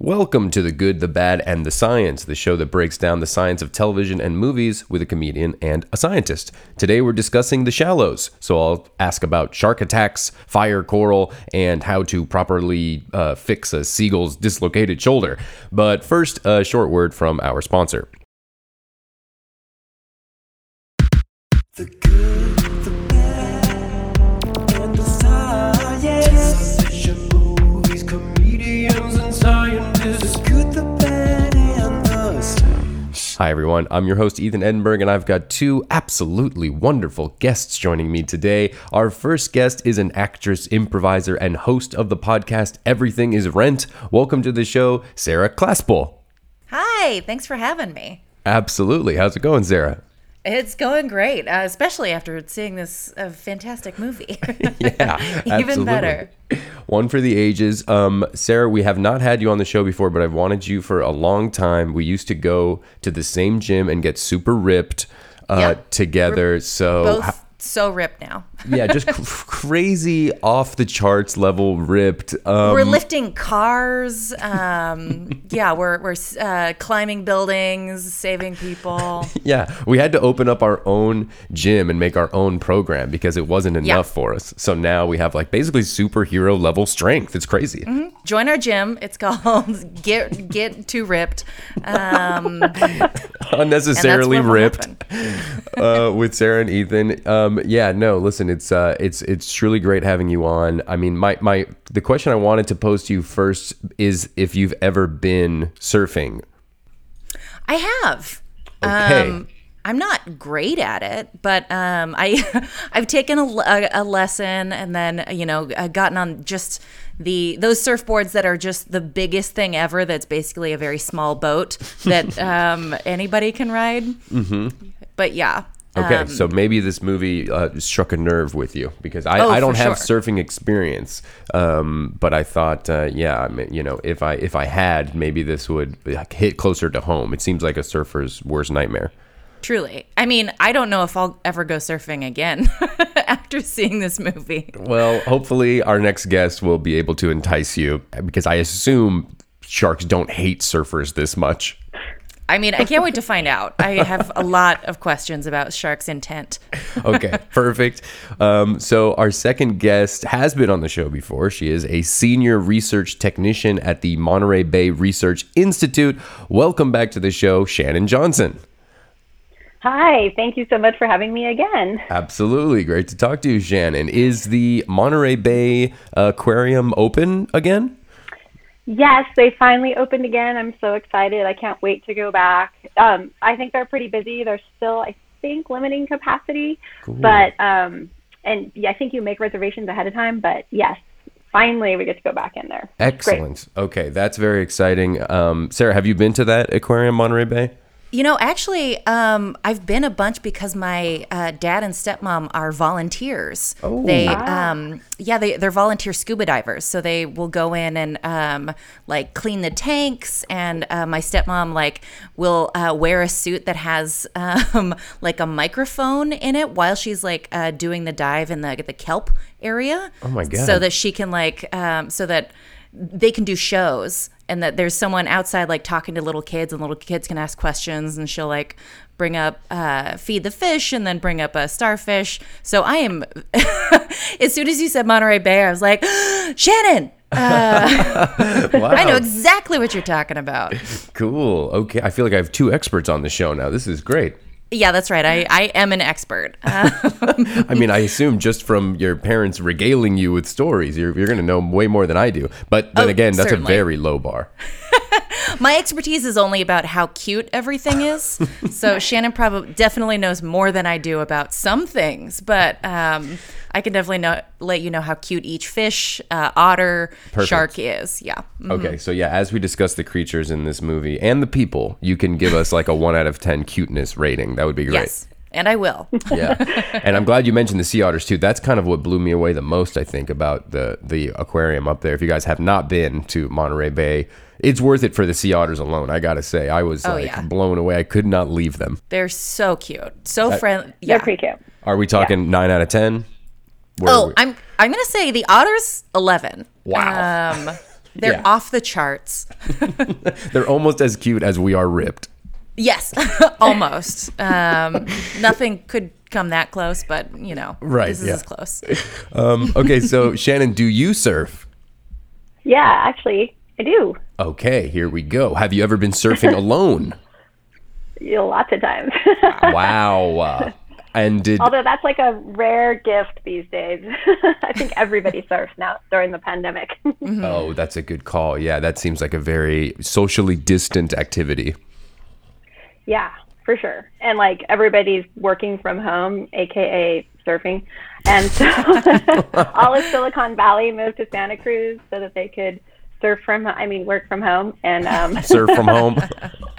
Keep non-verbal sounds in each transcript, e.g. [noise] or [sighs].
Welcome to The Good, the Bad, and the Science, the show that breaks down the science of television and movies with a comedian and a scientist. Today we're discussing The Shallows, so I'll ask about shark attacks, fire coral, and how to properly uh, fix a seagull's dislocated shoulder. But first, a short word from our sponsor. The good, Hi, everyone. I'm your host, Ethan Edinburgh, and I've got two absolutely wonderful guests joining me today. Our first guest is an actress, improviser, and host of the podcast Everything is Rent. Welcome to the show, Sarah Claspell. Hi, thanks for having me. Absolutely. How's it going, Sarah? It's going great, uh, especially after seeing this uh, fantastic movie. [laughs] [laughs] Yeah, Even better. One for the ages. Um, Sarah, we have not had you on the show before, but I've wanted you for a long time. We used to go to the same gym and get super ripped uh, Yep. together. So Both so ripped now. Yeah, just cr- crazy off the charts level ripped. Um, we're lifting cars. Um, [laughs] yeah, we're we're uh, climbing buildings, saving people. [laughs] yeah, we had to open up our own gym and make our own program because it wasn't enough Yeah. for us. So now we have like basically superhero level strength. It's crazy. Join our gym. It's [laughs] called Get Get Too Ripped. Um, Unnecessarily ripped. uh, with Sarah and Ethan. Um, yeah, no, listen, it's uh, it's it's truly great having you on. I mean, my my the question I wanted to pose to you first is if you've ever been surfing. I have. Okay. Um, I'm not great at it, but um, I [laughs] I've taken a, a, a lesson and then you know uh, gotten on just the those surfboards that are just the biggest thing ever. That's basically a very small boat that [laughs] um, anybody can ride. Mm-hmm. But yeah. Okay, um, so maybe this movie uh, struck a nerve with you because I, Oh, I don't have sure. surfing experience, um, but I thought, uh, yeah, I mean, you know, if I if I had, maybe this would hit closer to home. It seems like a surfer's worst nightmare. truly, I mean, I don't know if I'll ever go surfing again [laughs] after seeing this movie. Well, hopefully, our next guest will be able to entice you because I assume sharks don't hate surfers this much. I mean, I can't wait to find out. I have a lot of questions about sharks' intent. Okay, [laughs] perfect. Um, so, our second guest has been on the show before. She is a senior research technician at the Monterey Bay Research Institute. Welcome back to the show, Shannon Johnson. Hi, thank you so much for having me again. Absolutely. Great to talk to you, Shannon. Is the Monterey Bay Aquarium open again? Yes, they finally opened again. I'm so excited. I can't wait to go back. Um, I think they're pretty busy. They're still, I think, limiting capacity, cool. but um, and yeah, I think you make reservations ahead of time. But yes, finally we get to go back in there. It's great. Excellent. Okay, that's very exciting. Um, Sarah, have you been to that aquarium, Monterey Bay? You know, actually, um, I've been a bunch because my uh, dad and stepmom are volunteers. Oh. They, um, yeah, they, they're volunteer scuba divers. So they will go in and um, like clean the tanks. And uh, my stepmom like will uh, wear a suit that has um, [laughs] like a microphone in it while she's like uh, doing the dive in the the kelp area. Oh my God. So that she can like, um, so that they can do shows and that there's someone outside like talking to little kids and little kids can ask questions and she'll like bring up uh, feed the fish and then bring up a starfish so i am [laughs] as soon as you said monterey bay i was like [gasps] shannon [laughs] Wow. i know exactly what you're talking about [laughs] Cool. Okay. I feel like I have two experts on the show now. This is great. Yeah that's right i, I am an expert [laughs] I mean, I assume just from your parents regaling you with stories, you're, you're going to know way more than I do. But then Oh, again, that's certainly. a very low bar. [laughs] my expertise is only about how cute everything is [laughs] so shannon probably definitely knows more than i do about some things but um, i can definitely know, let you know how cute each fish uh, otter Perfect. shark is yeah Okay. So, yeah, as we discuss the creatures in this movie and the people, you can give us like a one out of 10 cuteness rating. That would be great. yes and i will [laughs] Yeah. and I'm glad you mentioned the sea otters too. That's kind of what blew me away the most, I think, about the, the aquarium up there. If you guys have not been to Monterey Bay, it's worth it for the sea otters alone. I got to say, I was Oh, like yeah. blown away. I could not leave them. they're so cute so friendly yeah They're pretty cute. Are we talking nine out of 10? Where Oh, I'm I'm gonna say the otters eleven. Wow. Um, [laughs] They're Yeah. off the charts. [laughs] They're almost as cute as we are ripped. Yes, [laughs] almost. Um, nothing could come that close, but you know, Right, this is yeah. as close. [laughs] Um, okay, so [laughs] Shannon, do you surf? Yeah, actually, I do. Okay, here we go. Have you ever been surfing alone? Yeah, lots of times. wow. Uh, and did Although that's like a rare gift these days. I think everybody surfs now during the pandemic. oh, that's a good call. Yeah, that seems like a very socially distant activity. Yeah, for sure. And like everybody's working from home, aka surfing. And so [laughs] all of Silicon Valley moved to Santa Cruz so that they could surf from I mean work from home and um [laughs] Surf from home.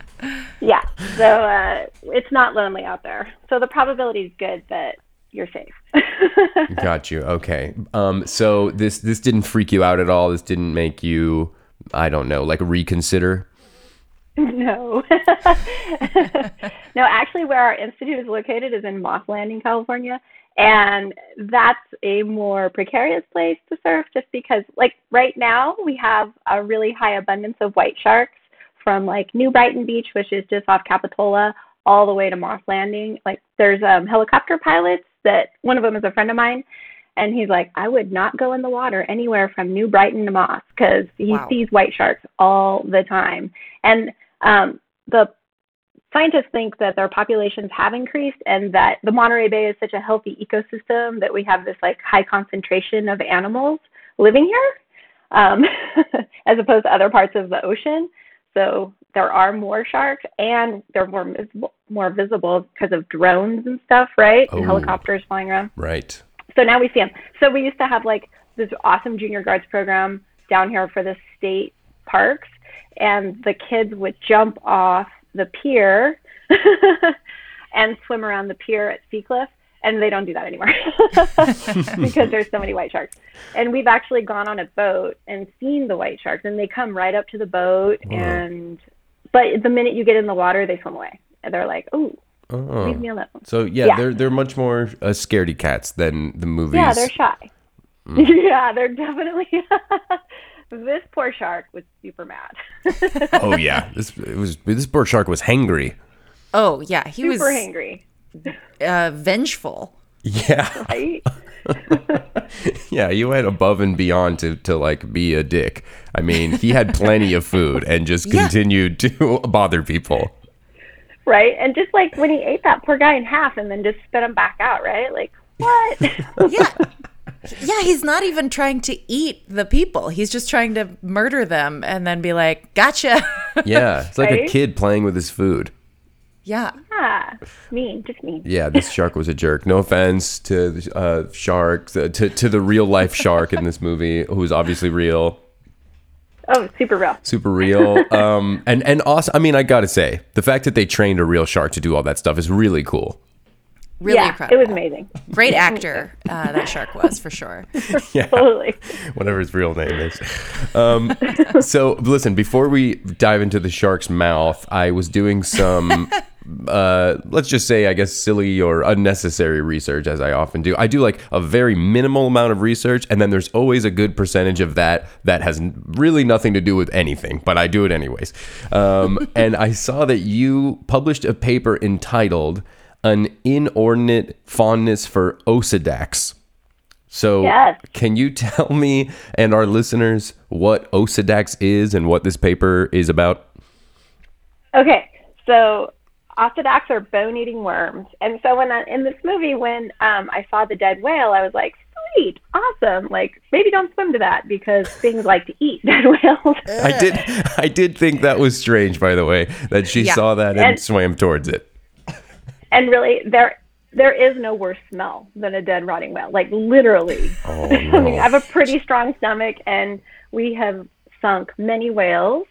[laughs] yeah. So uh it's not lonely out there. So the probability is good that you're safe. Got you. Okay. Um, so this this didn't freak you out at all. This didn't make you, I don't know, like reconsider. No. [laughs] no, actually, where our institute is located is in Moss Landing, California. And that's a more precarious place to surf just because, like, right now we have a really high abundance of white sharks from, like, New Brighton Beach, which is just off Capitola, all the way to Moss Landing. Like, there's um, helicopter pilots that one of them is a friend of mine. And he's like, I would not go in the water anywhere from New Brighton to Moss because he Wow. sees white sharks all the time. And um, the scientists think that their populations have increased and that the Monterey Bay is such a healthy ecosystem that we have this like high concentration of animals living here um, [laughs] as opposed to other parts of the ocean. So there are more sharks and they're more visible, more visible because of drones and stuff, right? And Oh. helicopters flying around Right. so now we see them. So we used to have like this awesome junior guards program down here for the state parks, and the kids would jump off the pier [laughs] and swim around the pier at Sea Cliff. and they don't do that anymore [laughs] because there's so many white sharks. And we've actually gone on a boat and seen the white sharks, and they come right up to the boat, and but the minute you get in the water, they swim away. And they're like, "Oh, Oh. leave me alone." So yeah, Yeah. they're they're much more uh, scaredy cats than the movies. Yeah, they're shy. Mm. [laughs] yeah, they're definitely. This poor shark was super mad. [laughs] oh yeah, this it was this poor shark was hangry. Oh yeah, he super was angry, uh, vengeful. Yeah, right? [laughs] yeah, you went above and beyond to to like be a dick. I mean, he had plenty of food and just Yeah. continued to [laughs] bother people. right? And just like when he ate that poor guy in half and then just spit him back out, right? Like what? Yeah. Yeah, he's not even trying to eat the people. He's just trying to murder them and then be like, "Gotcha." [laughs] Yeah, it's like a kid playing with his food. yeah. ah, mean, just mean. Yeah, this shark was a jerk. No offense to the uh, sharks, uh, to to the real life shark in this movie, who's obviously real. Oh, super real. super real. Um, and and also, I mean, I gotta say, the fact that they trained a real shark to do all that stuff is really cool. Really yeah, incredible. it was amazing. Great [laughs] actor, uh, that shark was for sure. [laughs] Yeah, [laughs] Totally. whatever his real name is. Um, so listen, before we dive into the shark's mouth, I was doing some. Uh, let's just say, I guess, silly or unnecessary research, as I often do. I do like a very minimal amount of research, and then there's always a good percentage of that that has really nothing to do with anything, but I do it anyways. Um, and I saw that you published a paper entitled An Inordinate Fondness for Osedax. So, Yes. can you tell me and our listeners what Osedax is and what this paper is about? Okay, so Osedax are bone-eating worms, and so when I, in this movie, when um, I saw the dead whale, I was like, "Sweet, awesome!" Like maybe don't swim to that because things like to eat [laughs] dead whales. I did I did think that was strange by the way that she Yeah. saw that and, And- swam towards it. And really, there there is no worse smell than a dead rotting whale. Like literally, Oh [laughs] I mean, I have a pretty strong stomach, and we have sunk many whales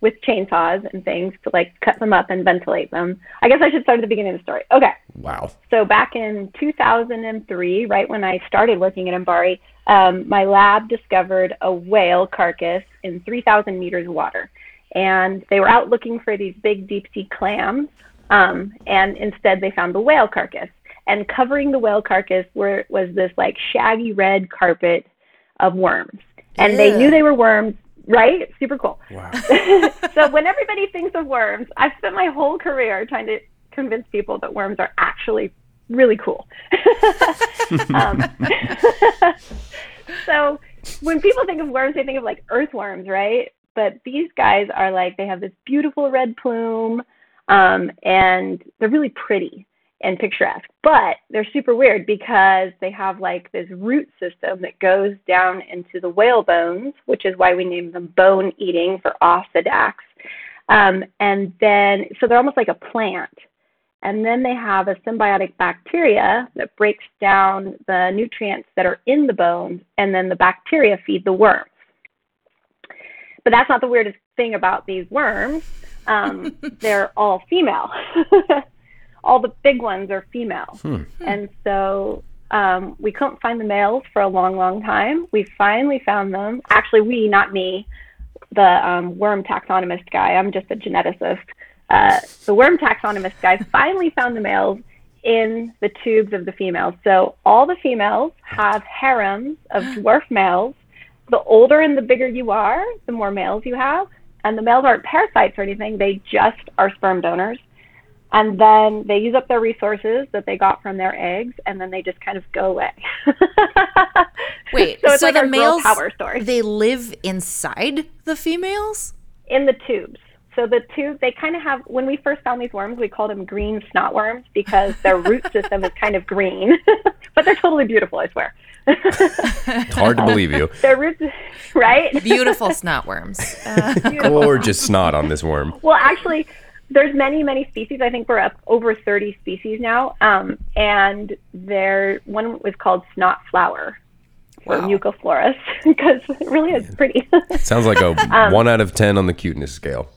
with chainsaws and things to like cut them up and ventilate them. I guess I should start at the beginning of the story. Okay. Wow. So back in 2003, right when I started working at Mbari, um, my lab discovered a whale carcass in 3,000 meters of water, and they were out looking for these big deep sea clams, um, and instead they found the whale carcass. And covering the whale carcass were, was this like shaggy red carpet of worms, and they knew they were worms right? Super cool. Wow. [laughs] so when everybody thinks of worms, I've spent my whole career trying to convince people that worms are actually really cool. [laughs] um, [laughs] so when people think of worms, they think of like earthworms, right? But these guys are like they have this beautiful red plume, um, and they're really pretty and picturesque. But they're super weird because they have like this root system that goes down into the whale bones, which is why we name them bone eating for Osedax. Um, and then, so they're almost like a plant. And then they have a symbiotic bacteria that breaks down the nutrients that are in the bones, and then the bacteria feed the worms. But that's not the weirdest thing about these worms. Um, they're all female. [laughs] all the big ones are female. And so um, we couldn't find the males for a long, long time. We finally found them. Actually, we, not me, the um, worm taxonomist guy. I'm just a geneticist. Uh, the worm taxonomist guy [laughs] finally found the males in the tubes of the females. So all the females have harems of dwarf males. The older and the bigger you are, the more males you have. And the males aren't parasites or anything, they just are sperm donors. And then they use up their resources that they got from their eggs, and then they just kind of go away. [laughs] Wait, so so, like the males power story. they live inside the females? in the tubes. So the tube, they kind of have. When we first found these worms, we called them green snot worms because their root system is kind of green, [laughs] but they're totally beautiful. I swear. It's hard to believe you. [laughs] Their roots, right? Beautiful snot worms. [laughs] Uh, Gorgeous snot on this worm. Well, actually, there's many, many species. I think we're up over 30 species now. Um, and there, one was called snot flower or Wow. mucofloris [laughs] because it really is pretty. Sounds like a Um, one out of ten on the cuteness scale.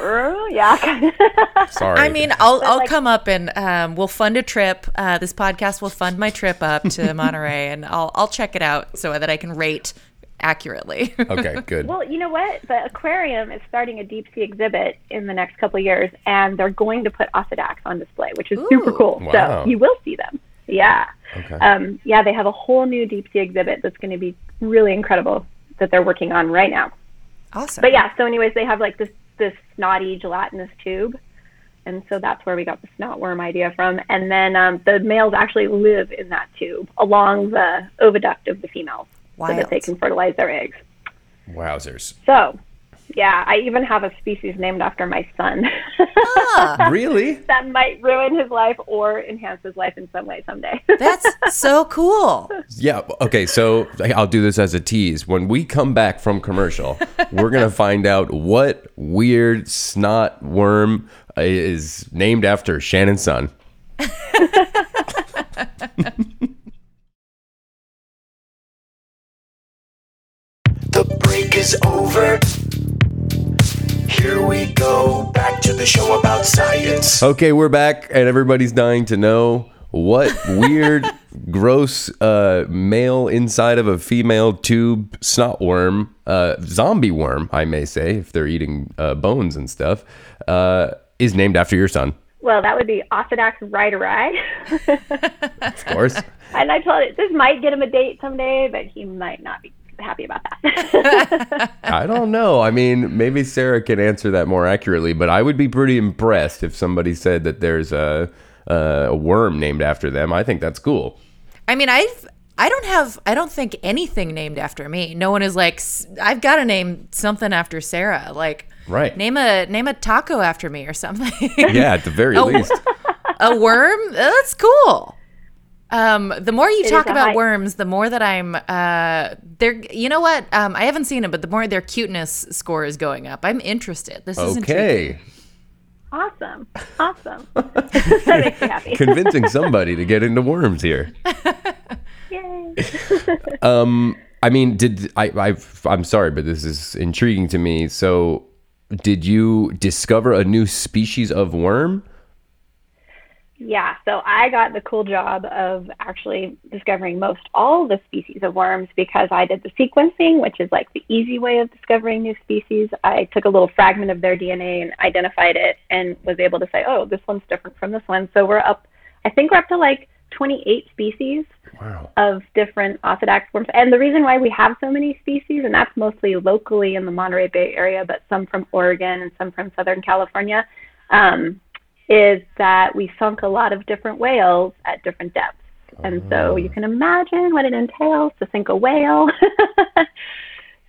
Oh, yeah. [laughs] Sorry. I mean, I'll I'll like- come up and um, we'll fund a trip. Uh, this podcast will fund my trip up to [laughs] Monterey, and I'll I'll check it out so that I can rate accurately. [laughs] okay, good. Well, you know what? The aquarium is starting a deep sea exhibit in the next couple of years, and they're going to put Osedax on display, which is super cool. Wow. So you will see them. Yeah. Okay. Um, yeah, they have a whole new deep sea exhibit that's going to be really incredible that they're working on right now. awesome. But yeah, so anyways, they have like this this snotty gelatinous tube, and so that's where we got the snot worm idea from. And then um, the males actually live in that tube along the oviduct of the females, so that they can fertilize their eggs. Wowzers. So, yeah, I even have a species named after my son Ah, [laughs] Really? that might ruin his life or enhance his life in some way someday. [laughs] that's so cool. Yeah. Okay. So I'll do this as a tease. When we come back from commercial, we're gonna [laughs] find out what weird snot worm is named after Shannon's son. The break is over. Here we go, back to the show about science. Okay, we're back, and everybody's dying to know what [laughs] weird, gross uh, male inside of a female tube snot worm, uh, zombie worm, I may say, if they're eating uh, bones and stuff, uh, is named after your son. well, that would be Osedax Ride [laughs] Of course. [laughs] and I told it this might get him a date someday, but he might not be happy about that. [laughs] I don't know. I mean, maybe Sarah can answer that more accurately, but I would be pretty impressed if somebody said that there's a, a worm named after them. I think that's cool. I mean, I've I don't have I don't think anything named after me. No one is like "S- I've got to name something after Sarah. Like Right. name a name a taco after me or something. Yeah, at the very [laughs] Oh. least. a worm? That's cool. Um, the more you is talk about high- worms, the more that I'm uh they're you know what? Um, I haven't seen them, but the more their cuteness score is going up. I'm interested. This is intriguing. Okay. awesome. Awesome. [laughs] that makes me happy. [laughs] Convincing somebody to get into worms here. [laughs] Yay. Um, I mean, did I? I've, I'm sorry, but this is intriguing to me. So, did you discover a new species of worm? Yeah, so I got the cool job of actually discovering most all the species of worms because I did the sequencing, which is like the easy way of discovering new species. I took a little fragment of their DNA and identified it and was able to say, oh, this one's different from this one. So we're up, I think we're up to like 28 species Wow. of different Osedax worms. And the reason why we have so many species, and that's mostly locally in the Monterey Bay area, but some from Oregon and some from Southern California, um, is that we sunk a lot of different whales at different depths. And so you can imagine what it entails to sink a whale. [laughs]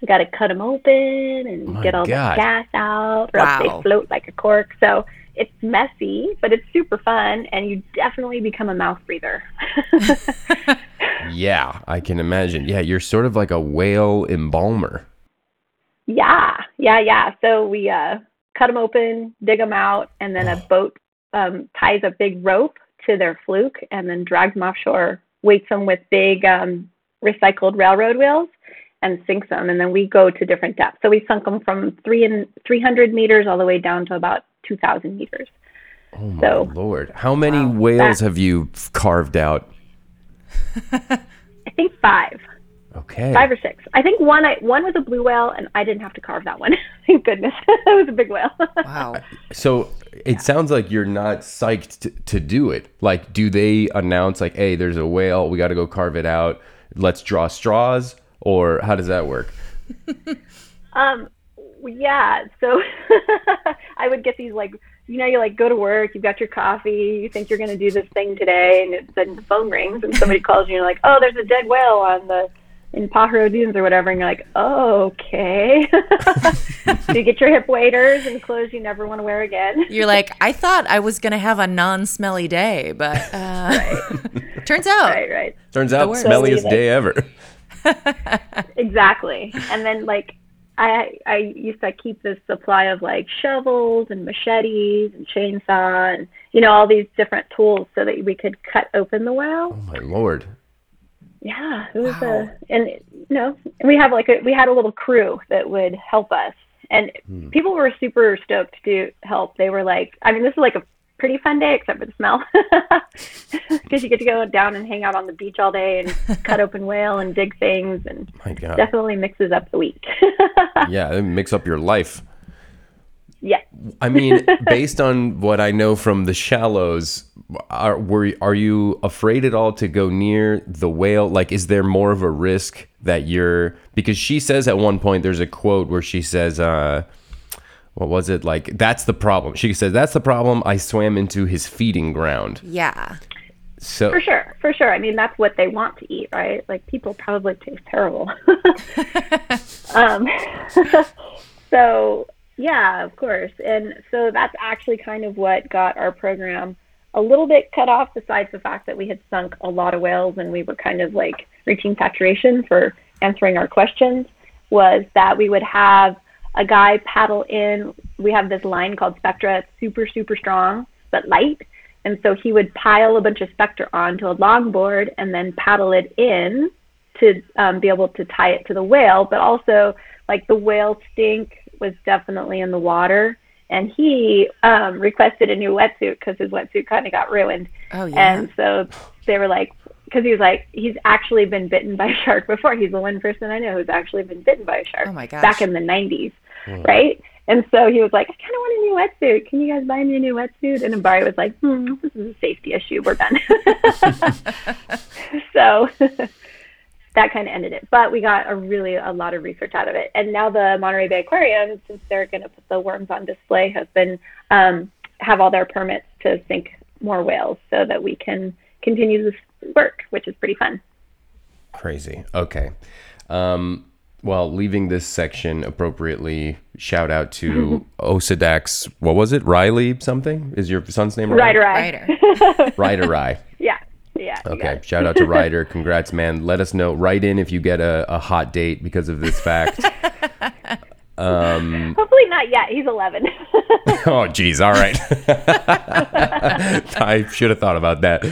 you got to cut them open and My get all God. the gas out, or else they float like a cork. So it's messy, but it's super fun, and you definitely become a mouth breather. [laughs] [laughs] Yeah, I can imagine. Yeah, you're sort of like a whale embalmer. Yeah, yeah, yeah. So we uh, cut them open, dig them out, and then a boat um, ties a big rope to their fluke and then drags them offshore, weights them with big um, recycled railroad wheels, and sinks them. And then we go to different depths. So we sunk them from three and 300 meters all the way down to about 2,000 meters. Oh my So- lord. How many whales have you carved out? I think five, Okay. five or six. I think one, I, one was a blue whale, and I didn't have to carve that one. [laughs] Thank goodness, [laughs] it was a big whale. Wow. So it sounds like you're not psyched to, to do it. Like, do they announce like, "Hey, there's a whale. We got to go carve it out. Let's draw straws," or how does that work? [laughs] Um, yeah. So [laughs] I would get these like, you know, you like go to work, you've got your coffee, you think you're going to do this thing today, and it, then the phone rings and somebody [laughs] calls you and you're like, oh, there's a dead whale on the in Pajaro Dunes or whatever, and you're like, oh, okay. so [laughs] you get your hip waders and clothes you never want to wear again. You're like, I thought I was gonna have a non-smelly day, but uh, turns out Right, right. Turns out, worst. smelliest So day ever. [laughs] Exactly. And then like I I used to keep this supply of like shovels and machetes and chainsaw and you know all these different tools so that we could cut open the well. Oh my lord. Yeah, it was uh, a and you know we have like a we had a little crew that would help us and hmm. people were super stoked to help. They were like, I mean, this is like a pretty fun day except for the smell [laughs] because you get to go down and hang out on the beach all day and [laughs] cut open whale and dig things and My God. definitely mixes up the week. [laughs] Yeah, it mix up your life. yeah. I mean, based on what I know from the shallows, are were are you afraid at all to go near the whale? Like, is there more of a risk that you're because she says at one point there's a quote where she says, uh, "What was it like? That's the problem." She says, "That's the problem. I swam into his feeding ground." yeah. So For sure, for sure. I mean, that's what they want to eat, right? Like people probably taste terrible. [laughs] um, [laughs] so yeah, of course. And so that's actually kind of what got our program a little bit cut off. Besides the fact that we had sunk a lot of whales and we were kind of like reaching saturation for answering our questions, was that we would have a guy paddle in. We have this line called Spectra. It's super, super strong, but light. And so he would pile a bunch of Spectra onto a longboard and then paddle it in to um, be able to tie it to the whale. But also, like the whale stink was definitely in the water. And he um, requested a new wetsuit because his wetsuit kind of got ruined. Oh yeah. And so they were like, because he was like, he's actually been bitten by a shark before. He's the one person I know who's actually been bitten by a shark Oh my gosh. back in the 90s, right? And so he was like, I kind of want a new wetsuit. Can you guys buy me a new wetsuit? MBARI was like, hmm, this is a safety issue. We're done. [laughs] [laughs] so [laughs] that kind of ended it. But we got a really a lot of research out of it. And now the Monterey Bay Aquarium, since they're going to put the worms on display, has been um, have all their permits to sink more whales so that we can continue this work, which is pretty fun. Crazy. Okay. Um, well, leaving this section appropriately, shout out to [laughs] Osedax. What was it? Riley something? Is your son's name Right, right. Writer. Ryder Rye. Yeah. Yeah. you got Okay. it. Shout out to [laughs] Ryder. Congrats, man. Let us know. Write in if you get a, a hot date because of this fact. [laughs] Hopefully not yet. He's 11. [laughs] oh, geez. All right. I should have thought about that.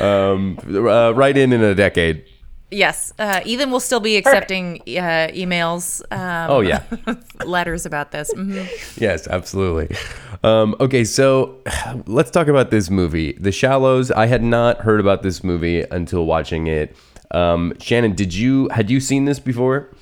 Um, uh, write in in a decade. yes. Uh, Ethan will still be accepting uh, emails. Um, Oh, yeah. letters about this. Mhm. Yes, absolutely. Um, okay, so [sighs] let's talk about this movie, The Shallows. I had not heard about this movie until watching it. Um, Shannon, did you had you seen this before?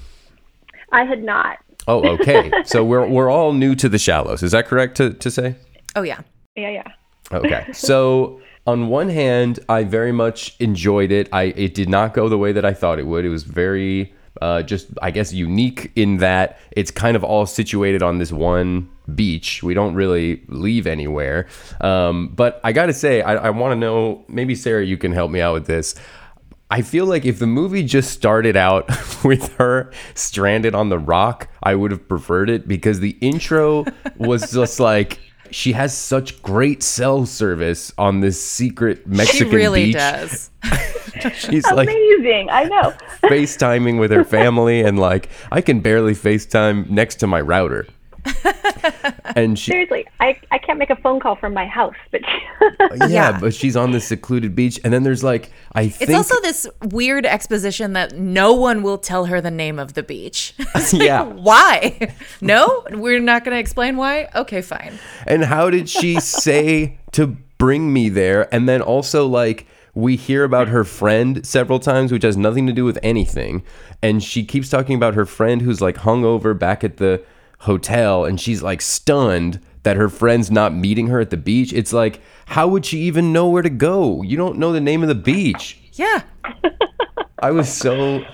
I had not. Oh, okay. [laughs] so we're we're all new to The Shallows. Is that correct to to say? Oh yeah. Yeah, yeah. Okay. [laughs] So on one hand, I very much enjoyed it. I it did not go the way that I thought it would. It was very uh, just I guess unique in that it's kind of all situated on this one beach. We don't really leave anywhere. Um, but I got to say, I, I want to know. Maybe Sarah, you can help me out with this. I feel like if the movie just started out [laughs] with her stranded on the rock, I would have preferred it because the intro was [laughs] just like she has such great cell service on this secret Mexican She really beach. does. [laughs] She's like Amazing. I know. FaceTiming with her family and like I can barely FaceTime next to my router. [laughs] and she Seriously, I, I can't make a phone call from my house, but [laughs] yeah, Yeah. but she's on this secluded beach and then there's like I think It's also this weird exposition that no one will tell her the name of the beach. [laughs] It's like, Yeah. Why? No? We're not going to explain why? Okay, fine. And how did she say to bring me there? And then also, like, we hear about her friend several times, which has nothing to do with anything. And she keeps talking about her friend who's like hungover back at the hotel, and she's like stunned that her friend's not meeting her at the beach. It's like, how would she even know where to go? You don't know the name of the beach. Yeah. I was so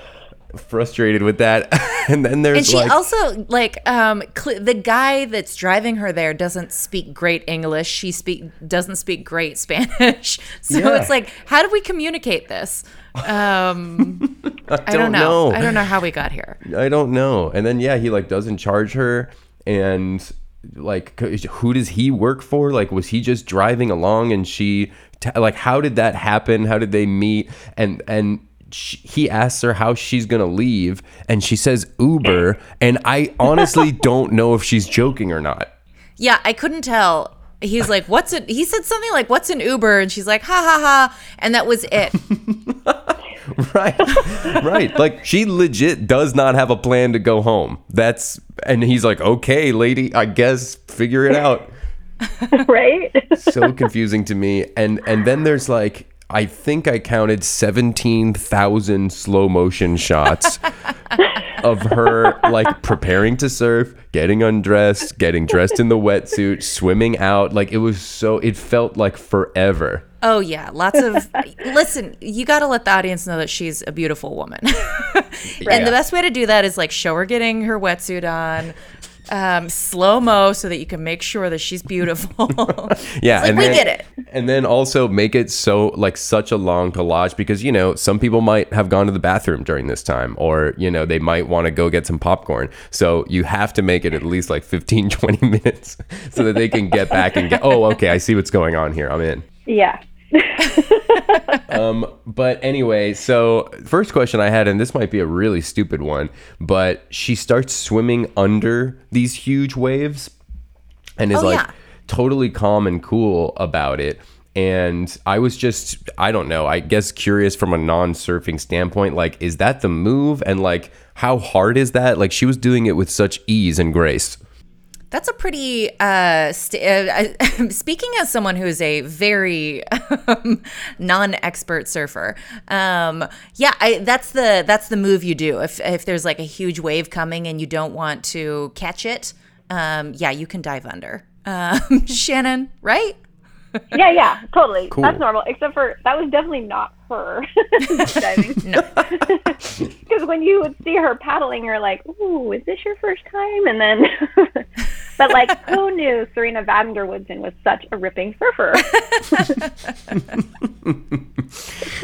frustrated with that. [laughs] and then there's And she like, also like um cl- the guy that's driving her there doesn't speak great English. She speak doesn't speak great Spanish. [laughs] So Yeah. it's like how do we communicate this? Um [laughs] I, don't don't know. know. I don't know how we got here. I don't know. And then yeah, he like doesn't charge her and like who does he work for? Like was he just driving along and she t- like how did that happen? How did they meet? And and sh he asks her how she's going to leave and she says Uber and I honestly [laughs] don't know if she's joking or not. Yeah, I couldn't tell. He's like, "What's it?" He said something like, "What's an Uber?" And she's like, "Ha ha ha," and that was it. [laughs] Right. right. Like she legit does not have a plan to go home. That's and he's like, "Okay, lady, I guess figure it out." [laughs] right? so confusing to me. And and then there's like I think I counted seventeen thousand slow motion shots [laughs] of her like preparing to surf, getting undressed, getting dressed in the wetsuit, swimming out. Like it was so it felt like forever. Oh yeah, lots of. listen, you got to let the audience know that she's a beautiful woman, [laughs] and the best way to do that is like show her getting her wetsuit on, um, slow mo, so that you can make sure that she's beautiful. [laughs] [laughs] Yeah, It's like, we get it. And then also make it so like such a long collage because you know some people might have gone to the bathroom during this time or you know they might want to go get some popcorn. So you have to make it at least like 15 [laughs] 20 minutes so that they can get back and get oh okay, I see what's going on here. I'm in. yeah. [laughs] Um, but anyway, so first question I had, and this might be a really stupid one, but she starts swimming under these huge waves and is Oh, like yeah. totally calm and cool about it. And I was just, I don't know, I guess curious from a non surfing standpoint, like, is that the move? And like, how hard is that? Like, she was doing it with such ease and grace. That's a pretty. Uh, st- uh, [laughs] speaking as someone who is a very um, non-expert surfer, um, yeah, I, that's the that's the move you do. If if there's like a huge wave coming and you don't want to catch it, um, yeah, you can dive under. Um, [laughs] Shannon, right? Yeah, yeah, totally. Cool. That's normal. Except for that was definitely not her [laughs] diving. No. Because when you would see her paddling, you're like, "Ooh, is this your first time?" And then, but like, who knew Serena van der Woodsen was such a ripping surfer? [laughs]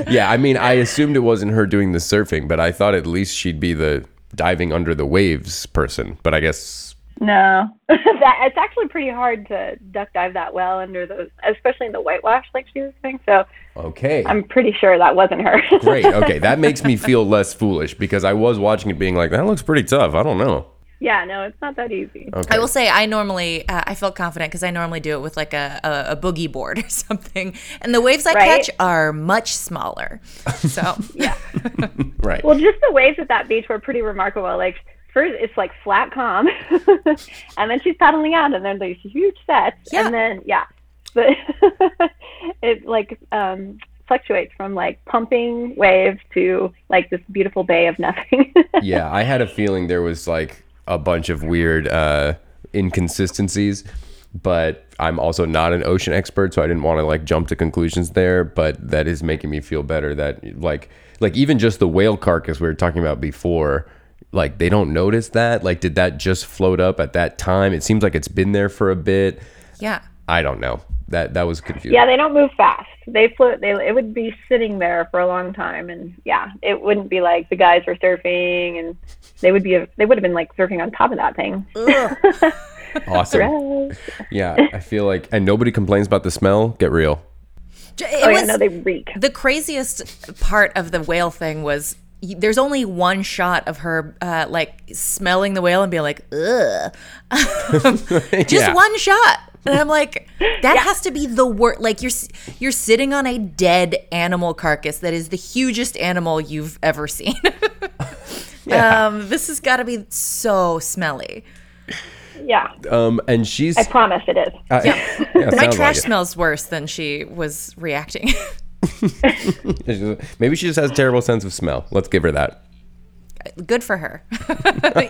Yeah, I mean, I assumed it wasn't her doing the surfing, but I thought at least she'd be the diving under the waves person. But I guess No, [laughs] that it's actually pretty hard to duck dive that well under those, especially in the whitewash like she was doing. So okay. I'm pretty sure that wasn't her. Great. Okay, [laughs] that makes me feel less foolish because I was watching it being like, that looks pretty tough. I don't know. Yeah, no, it's not that easy. Okay. I will say I normally uh, I felt confident because I normally do it with like a, a, a boogie board [laughs] or something, and the waves I Right? catch are much smaller. So [laughs] Yeah. Right. Well, just the waves at that beach were pretty remarkable. Like first, it's like flat calm, [laughs] and then she's paddling out, and then there's these huge sets, Yeah. and then yeah, but it like um, fluctuates from like pumping waves to like this beautiful bay of nothing. yeah, I had a feeling there was like a bunch of weird uh, inconsistencies but I'm also not an ocean expert, so I didn't want to like jump to conclusions there. But that is making me feel better that like like even just the whale carcass we were talking about before, like they don't notice that. Like, did that just float up at that time? It seems like it's been there for a bit. Yeah. I don't know. That that was confusing. Yeah, they don't move fast. They float. They it would be sitting there for a long time, and yeah, it wouldn't be like the guys were surfing, and they would be. They would have been like surfing on top of that thing. [laughs] Awesome. Yeah, I feel like, and nobody complains about the smell. Get real. It Oh yeah, was- no, they reek. the craziest part of the whale thing was there's only one shot of her uh, like smelling the whale and being like, ugh. [laughs] Just Yeah. one shot. And I'm like, that has to be the worst. Like you're you're sitting on a dead animal carcass that is the hugest animal you've ever seen. [laughs] Um, this has got to be so smelly. Yeah, Um, and she's I promise it is. uh, yeah, [laughs] My trash like smells worse than she was reacting. [laughs] [laughs] Maybe she just has a terrible sense of smell. Let's give her that. Good for her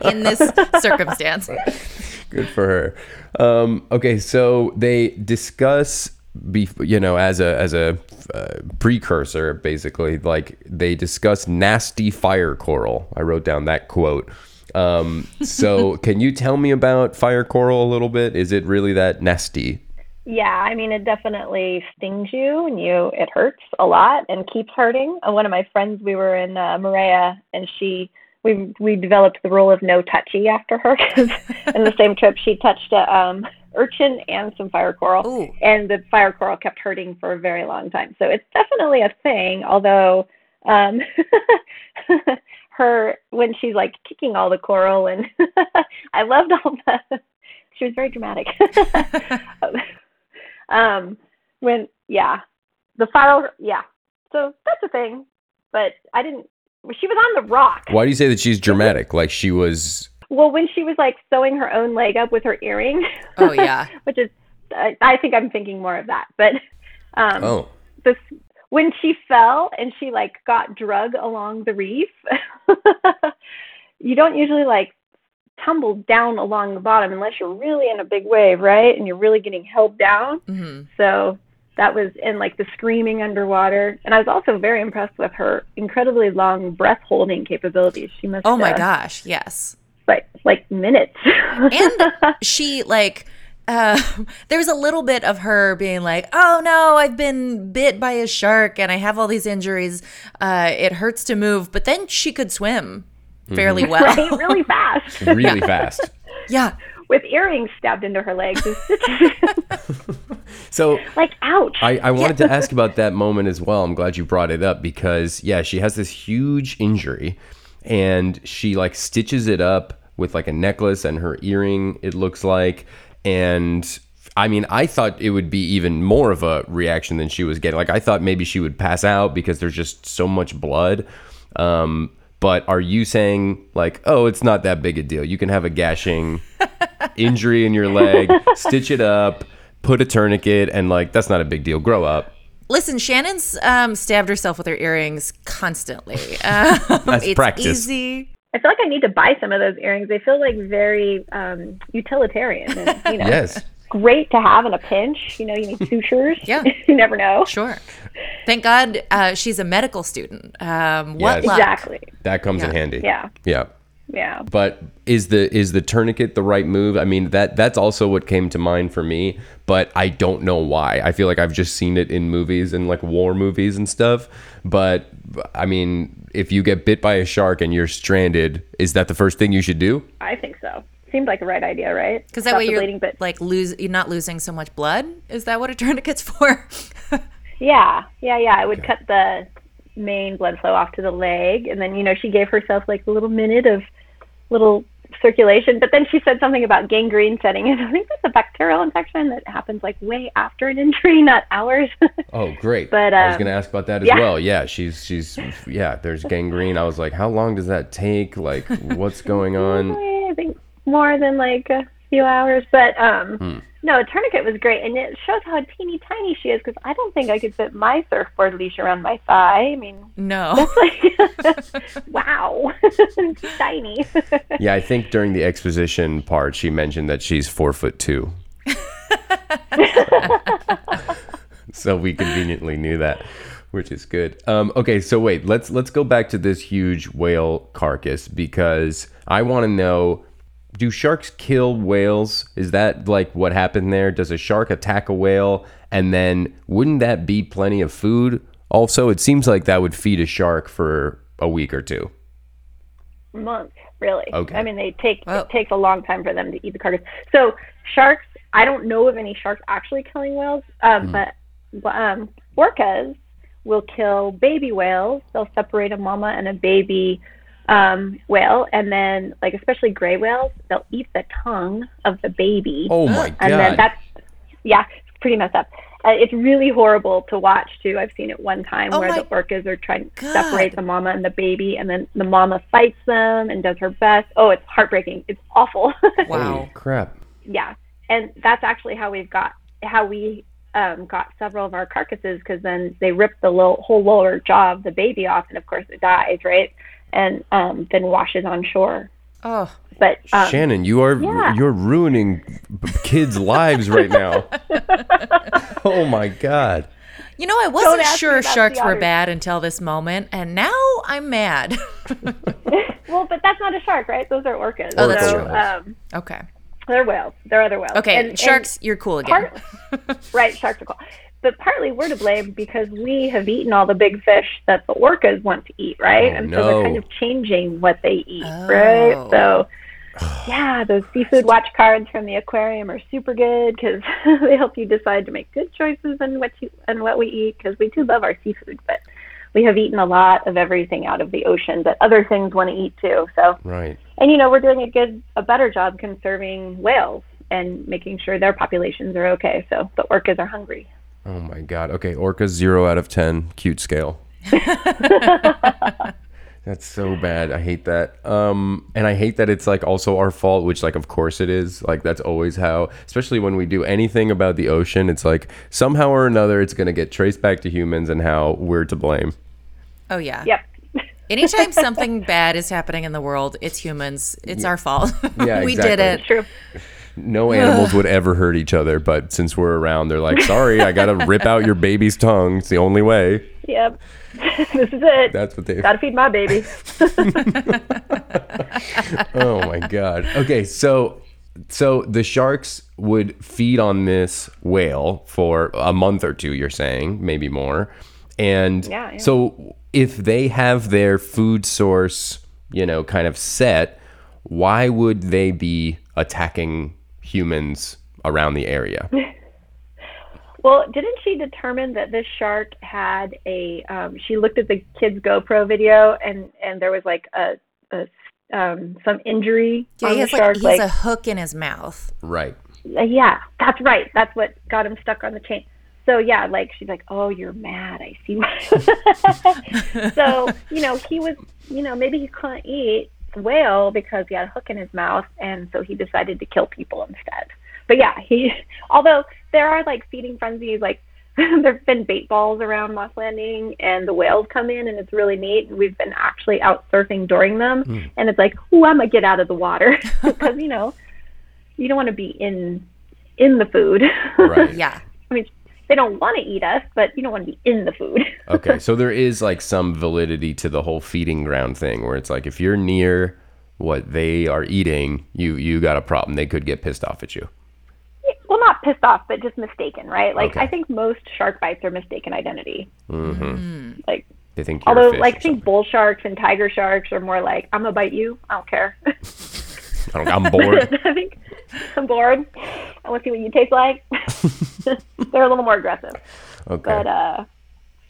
in this circumstance. Good for her. Um, okay, so they discuss, bef- you know, as a as a uh, precursor, basically, like they discuss nasty fire coral. I wrote down that quote. Um, so, [laughs] can you tell me about fire coral a little bit? Is it really that nasty? Yeah, I mean, it definitely stings you, and you it hurts a lot and keeps hurting. Uh, one of my friends, we were in uh, Maria, and she we we developed the rule of no touchy after her [laughs] because in the same trip she touched a um, urchin and some fire coral, Ooh. and the fire coral kept hurting for a very long time. So it's definitely a thing, although. Um, [laughs] her when she's like kicking all the coral and [laughs] I loved all the she was very dramatic. [laughs] um when yeah the fire yeah so that's a thing but i didn't she was on the rock Why do you say that she's dramatic? Like she was. Well when she was like sewing her own leg up with her earring. Oh yeah. [laughs] which is I, I think i'm thinking more of that but um Oh, this when she fell and she like got drug along the reef [laughs] you don't usually like tumble down along the bottom unless you're really in a big wave right? And you're really getting held down. Hmm so that was in like the screaming underwater. And i was also very impressed with her incredibly long breath holding capabilities. She must Oh my uh, gosh, yes. Like like minutes And [laughs] she like uh, [laughs] there was a little bit of her being like, "Oh no, I've been bit by a shark and I have all these injuries. Uh, it hurts to move." But then she could swim fairly [laughs] well. right really fast really fast. Yeah, with earrings stabbed into her legs So like ouch I, I wanted to ask about that moment as well. I'm glad you brought it up because yeah, she has this huge injury and she like stitches it up with like a necklace and her earring, it looks like. And I mean, I thought it would be even more of a reaction than she was getting. Like I thought maybe she would pass out because there's just so much blood. Um, but are you saying like, oh, it's not that big a deal? You can have a gashing [laughs] injury in your leg, stitch it up, put a tourniquet, and like that's not a big deal. Grow up. Listen, Shannon's um, stabbed herself with her earrings constantly. [laughs] Um, That's it's practice. easy. I feel like I need to buy some of those earrings. They feel like very um, utilitarian and you know Yes. great to have in a pinch. You know, you need sutures. Yeah. [laughs] you never know. Sure. Thank God uh, she's a medical student. Um, what Yes. luck? Exactly. That comes in handy. Yeah. Yeah. Yeah. But is the is the tourniquet the right move? I mean that that's also what came to mind for me, but I don't know why. I feel like I've just seen it in movies and like war movies and stuff. But I mean, if you get bit by a shark and you're stranded, is that the first thing you should do? I think so. Seemed like a right idea, right? Because that Stop way you're bleeding, but like lose you're not losing so much blood. Is that what a tourniquet's for? [laughs] yeah, yeah, yeah. It would cut the main blood flow off to the leg, and then you know she gave herself like a little minute of little circulation. But then she said something about gangrene setting, and [laughs] I think that's a bacterial infection that happens like way after an injury, [laughs] not hours. Oh, great. But, I was um, going to ask about that as yeah. well. Yeah, she's she's yeah, there's gangrene. I was like, how long does that take? Like what's going [laughs] on? I think more than like a few hours, but um, Hmm. no, a tourniquet was great, and it shows how teeny tiny she is. Because I don't think I could fit my surfboard leash around my thigh. I mean, no. [laughs] [laughs] wow, [laughs] tiny. Yeah, I think during the exposition part she mentioned that she's 4 foot 2. so we conveniently knew that, which is good. Um, okay, so wait, let's let's go back to this huge whale carcass because I want to know: Do sharks kill whales? Is that like what happened there? Does a shark attack a whale, and then wouldn't that be plenty of food? Also, it seems like that would feed a shark for a week or two. months, really. Okay. I mean, they take Wow. it takes a long time for them to eat the carcass. So sharks, I don't know of any sharks actually killing whales, um, but um, orcas will kill baby whales. They'll separate a mama and a baby um, whale, and then like especially gray whales, they'll eat the tongue of the baby. Oh my god! and then that's yeah, it's pretty messed up. Uh, it's really horrible to watch too. I've seen it one time Oh where the orcas are trying to God. separate the mama and the baby, and then the mama fights them and does her best. Oh, it's heartbreaking. It's awful. Wow. [laughs] Crap! yeah, and that's actually how we've got how we um, got several of our carcasses because then they rip the little, whole lower jaw of the baby off, and of course it dies, right? And um, then washes on shore. Oh, But um, Shannon, you are yeah. you're ruining kids' lives right now. [laughs] oh my god! you know, I wasn't sure sharks were bad until this moment, and now I'm mad. [laughs] well, but that's not a shark, right? Those are orcas. Oh, that's so, true. Um, okay. they're whales. They're other whales. Okay, And- and- sharks, you're cool again. part, right, sharks are cool. But partly we're to blame because we have eaten all the big fish that the orcas want to eat, right? Oh, and so they're kind of changing what they eat, Oh. right? So, [sighs] yeah, those seafood watch cards from the aquarium are super good because [laughs] they help you decide to make good choices on what you and what we eat because we do love our seafood, but we have eaten a lot of everything out of the ocean that other things want to eat too. So, Right. and you know we're doing a good a better job conserving whales and making sure their populations are okay so the orcas are hungry Oh my god. Okay, orca zero out of ten, cute scale. [laughs] That's so bad. I hate that. Um, and I hate that it's like also our fault, which like of course it is. Like that's always how, especially when we do anything about the ocean, it's like somehow or another it's gonna get traced back to humans and how we're to blame. Oh, yeah. yep [laughs] Anytime something bad is happening in the world, it's humans. It's our fault. Yeah, [laughs] we exactly. did it. true No [laughs] animals would ever hurt each other, but since we're around, they're like, sorry, I gotta [laughs] rip out your baby's tongue. It's the only way. yep [laughs] this is it That's what they gotta feed my baby oh my god. Okay, so so the sharks would feed on this whale for a month or two. You're saying maybe more, and Yeah, yeah. so if they have their food source, you know, kind of set, why would they be attacking humans around the area? [laughs] well didn't she determine that this shark had a um, she looked at the kids gopro video and and there was like a, a um, some injury Yeah, on he the has like, shark he like a hook in his mouth. right. Yeah, that's right. That's what got him stuck on the chain. So yeah, like she's like, "Oh, you're mad. I see." [laughs] [laughs] so you know, he was, you know, maybe he couldn't eat whale because he had a hook in his mouth, and so he decided to kill people instead. But yeah, he. [laughs] Although there are like feeding frenzies, like [laughs] there've been bait balls around Moss Landing, and the whales come in, and it's really neat. And we've been actually out surfing during them, hmm. and it's like, "Ooh, I'm gonna get out of the water," [laughs] because you know you don't want to be in in the food. Right. Yeah. I mean, they don't want to eat us, but you don't want to be in the food. [laughs] Okay, so there is like some validity to the whole feeding ground thing where it's like if you're near what they are eating, you you got a problem. They could get pissed off at you. well, not pissed off, but just mistaken, right? Like Okay. I think most shark bites are mistaken identity. Mm-hmm. Like They think although like think bull sharks and tiger sharks are more like I'm gonna bite you. I don't care. [laughs] something. I don't- I'm bored. [laughs] I think I'm bored. I want to see what you taste like. [laughs] They're a little more aggressive, Okay. but uh,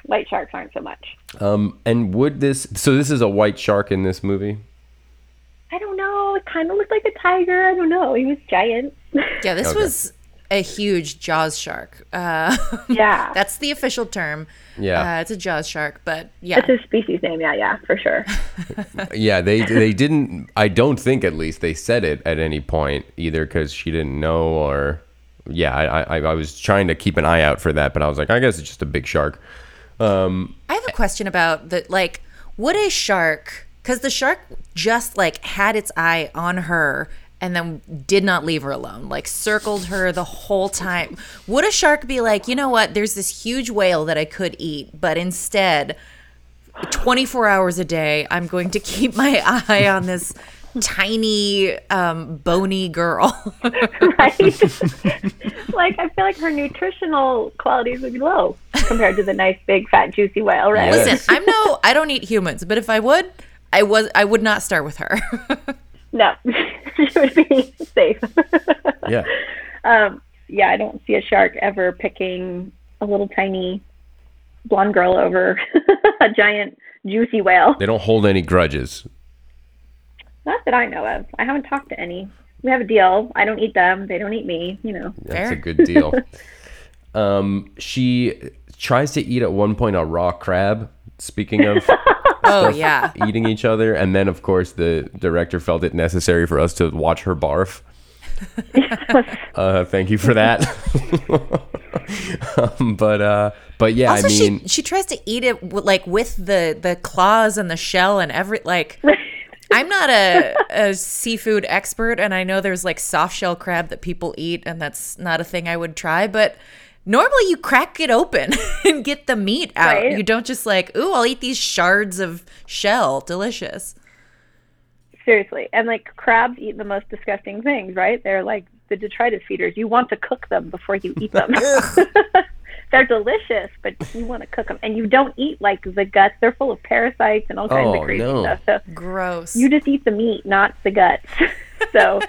white sharks aren't so much. Um, and would this? So this is a white shark in this movie. I don't know. It kind of looked like a tiger. I don't know. He was giant. Yeah, this Okay. was a huge Jaws shark. Uh, [laughs] yeah. that's the official term. Yeah. Uh, it's a Jaws shark, but yeah. it's a species name. Yeah, yeah, for sure. [laughs] Yeah, they they didn't. I don't think at least they said it at any point either because she didn't know or. Yeah, I, I I was trying to keep an eye out for that, but I was like, I guess it's just a big shark. Um, I have a question about the like, would a shark? Because the shark just like had its eye on her and then did not leave her alone. Like circled her the whole time. Would a shark be like, you know what? There's this huge whale that I could eat, but instead, 24 hours a day, I'm going to keep my eye on this tiny, um, bony girl. [laughs] right? [laughs] like I feel like her nutritional qualities would be low compared to the nice big fat juicy whale, right? Listen, [laughs] I'm no, I don't eat humans, but if I would, I was, I would not start with her. No, [laughs] she would be safe. [laughs] Yeah. um, yeah, I don't see a shark ever picking a little tiny blonde girl over [laughs] a giant juicy whale. They don't hold any grudges. Not that I know of. I haven't talked to any. We have a deal. I don't eat them. They don't eat me. You know. That's Fair. a good deal. um, she tries to eat at one point a raw crab. Speaking of oh yeah. eating each other, and then of course the director felt it necessary for us to watch her barf. [laughs] uh, thank you for that. [laughs] um, but uh, but yeah, Also, I mean, she she tries to eat it with, like with the the claws and the shell and every like. I'm not a, a seafood expert, and I know there's like soft shell crab that people eat, and that's not a thing I would try. But normally, you crack it open [laughs] and get the meat out. Right. You don't just like, ooh, I'll eat these shards of shell. Delicious. Seriously. And like crabs eat the most disgusting things, right? They're like the detritus feeders. You want to cook them before you eat them. [laughs] [laughs] They're delicious, but you want to cook them. And you don't eat like the guts. They're full of parasites and all kinds Oh, of crazy no. stuff. So Gross. you just eat the meat, not the guts. so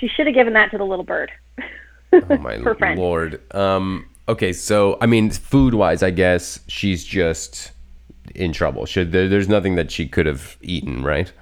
she should have given that to the little bird. oh my lord. Um, okay, so I mean, food wise, I guess she's just in trouble. Should there, there's nothing that she could have eaten, right?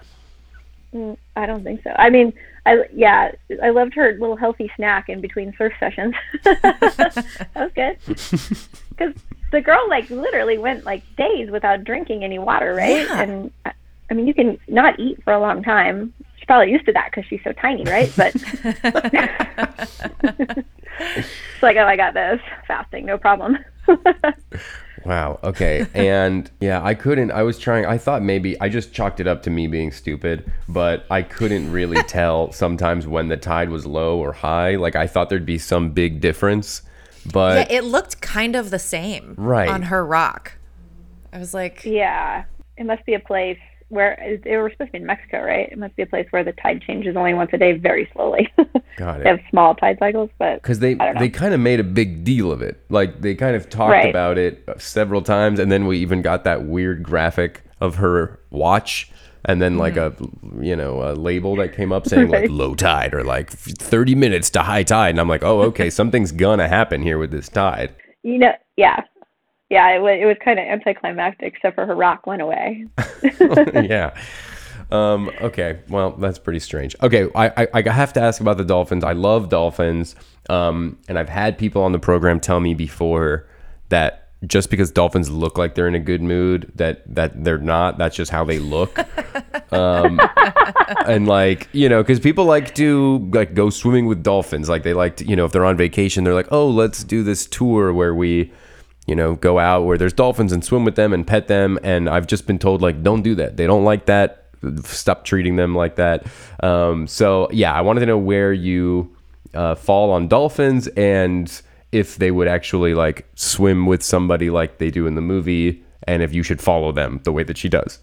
Mm, I don't think so. I mean, I yeah, I loved her little healthy snack in between surf sessions. [laughs] that was good. [laughs] Because the girl like literally went like days without drinking any water, right? Yeah. And I- I mean, you can not eat for a long time. She's probably used to that because she's so tiny, right? But [laughs] it's like, oh, I got this fasting, no problem. [laughs] Wow. Okay. And yeah, I couldn't. I was trying. I thought maybe I just chalked it up to me being stupid, but I couldn't really [laughs] tell sometimes when the tide was low or high. Like I thought there'd be some big difference, but yeah, it looked kind of the same Right. on her rock. I was like, yeah, it must be a place where they were supposed to be in Mexico, right? It must be a place where the tide changes only once a day, very slowly. [laughs] got it. they have small tide cycles, but Because they I don't know. they kind of made a big deal of it. Like they kind of talked Right. about it uh, several times, and then we even got that weird graphic of her watch. And then like mm-hmm. a you know a label that came up saying like low tide or like 30 minutes to high tide and I'm like oh okay [laughs] something's gonna happen here with this tide you know, yeah, yeah, it was it was kind of anticlimactic, except for her rock went away. [laughs] [laughs] yeah. Um, okay. Well, that's pretty strange. Okay. I, I, I have to ask about the dolphins. I love dolphins. Um, and I've had people on the program tell me before that just because dolphins look like they're in a good mood, that, that they're not. That's just how they look. [laughs] um, and like, you know, because people like to like go swimming with dolphins. Like they like to, you know, if they're on vacation, they're like, oh, let's do this tour where we, you know, go out where there's dolphins and swim with them and pet them. And I've just been told, like, don't do that. They don't like that. Stop treating them like that. Um, so, yeah, I wanted to know where you uh, fall on dolphins and if they would actually like swim with somebody like they do in the movie and if you should follow them the way that she does.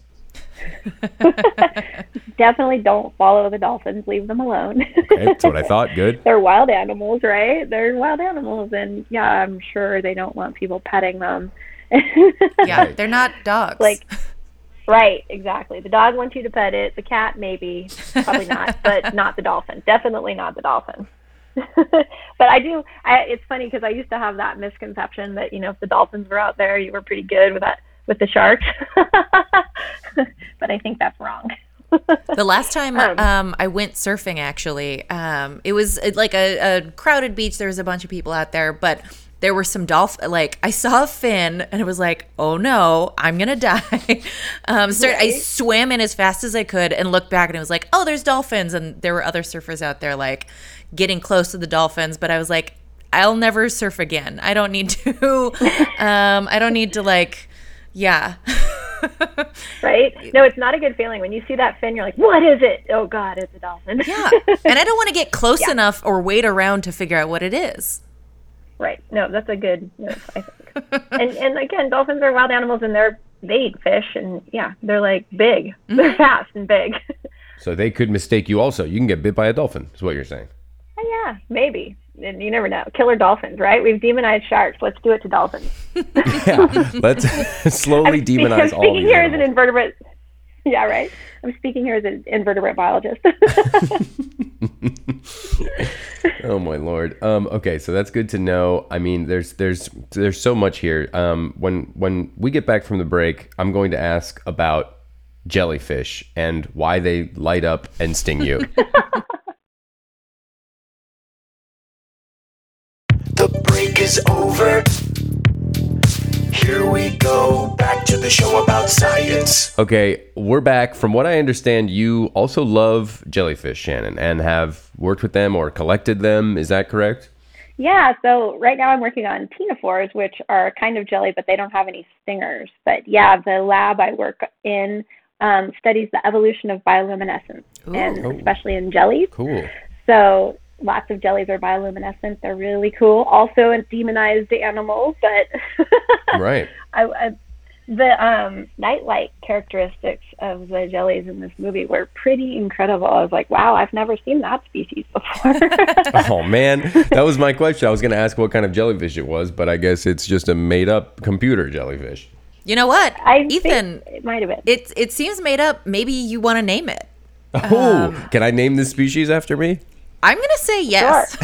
[laughs] Definitely don't follow the dolphins. Leave them alone. Okay, that's what I thought. Good. [laughs] They're wild animals, right? They're wild animals, and yeah, I'm sure they don't want people petting them. [laughs] yeah, Right. they're not dogs. like right exactly the dog wants you to pet it the cat maybe probably not but not the dolphin definitely not the dolphin but i do I, it's funny because i used to have that misconception that you know if the dolphins were out there you were pretty good with that with the sharks [laughs] but i think that's wrong [laughs] The last time Um, um, I went surfing, actually, um, it was uh, like a, a crowded beach. There was a bunch of people out there, but there were some dolphin. Like I saw a fin, and it was like, "Oh no, I'm gonna [laughs] die." um, start, I swam in as fast as I could and looked back, and it was like, "Oh, there's dolphins!" And there were other surfers out there, like getting close to the dolphins. But I was like, "I'll never surf again. I don't need to. um, I don't need to like, yeah." [laughs] right? No, it's not a good feeling when you see that fin. You're like, what is it? Oh God, it's a dolphin. Yeah. [laughs] and I don't want to get close enough or wait around to figure out what it is. right. No, that's a good. Yes, I think. and and again, dolphins are wild animals, and they're they eat fish, and yeah, they're like big. Mm-hmm. They're fast and big. So they could mistake you also. You can get bit by a dolphin, is what you're saying. Oh, yeah, maybe. And you never know. Killer dolphins, right? We've demonized sharks. Let's do it to dolphins. [laughs] Yeah. Let's [laughs] slowly I'm demonize speaking all these here as an invertebrate. Yeah, right. I'm speaking here as an invertebrate biologist. [laughs] Oh my lord. Um, okay, so that's good to know. I mean, there's there's there's so much here. Um, when when we get back from the break, I'm going to ask about jellyfish and why they light up and sting you. The show about science. okay, we're back. From what I understand, you also love jellyfish, Shannon, and have worked with them or collected them. Is that correct? yeah, so right now I'm working on ctenophores, which are kind of jelly, but they don't have any stingers. But yeah, the lab I work in um, studies the evolution of bioluminescence, and especially in jellies. Cool. So lots of jellies are bioluminescent. They're really cool. Also, in demonized animals, but Right. [laughs] I, I, the um, nightlight characteristics of the jellies in this movie were pretty incredible. I was like, wow, I've never seen that species before. [laughs] [laughs] Oh man, that was my question. I was going to ask what kind of jellyfish it was, but I guess it's just a made-up computer jellyfish. You know what? I Ethan, think it might have been. it it seems made up. Maybe you want to name it. Oh, can I name this species after me? I'm going to say yes.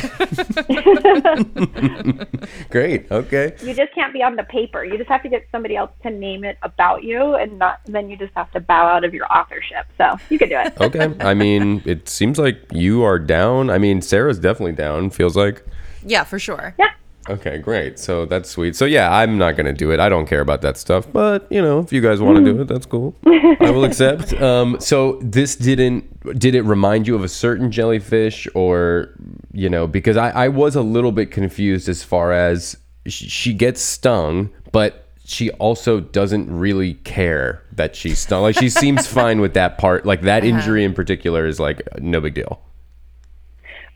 [laughs] [laughs] Great. Okay. you just can't be on the paper. You just have to get somebody else to name it about you, and not then you just have to bow out of your authorship. So you could do it. Okay. I mean, it seems like you are down. I mean, Sarah's definitely down. Feels like. yeah, for sure. Yeah. Okay, great. So that's sweet. So yeah, I'm not gonna do it. I don't care about that stuff. But you know, if you guys want to do it, that's cool. I will accept. [laughs] Um, so this didn't did it remind you of a certain jellyfish, or you know, because I I was a little bit confused as far as sh- she gets stung, but she also doesn't really care that she's stung. Like she seems [laughs] fine with that part. Like that injury in particular is like no big deal.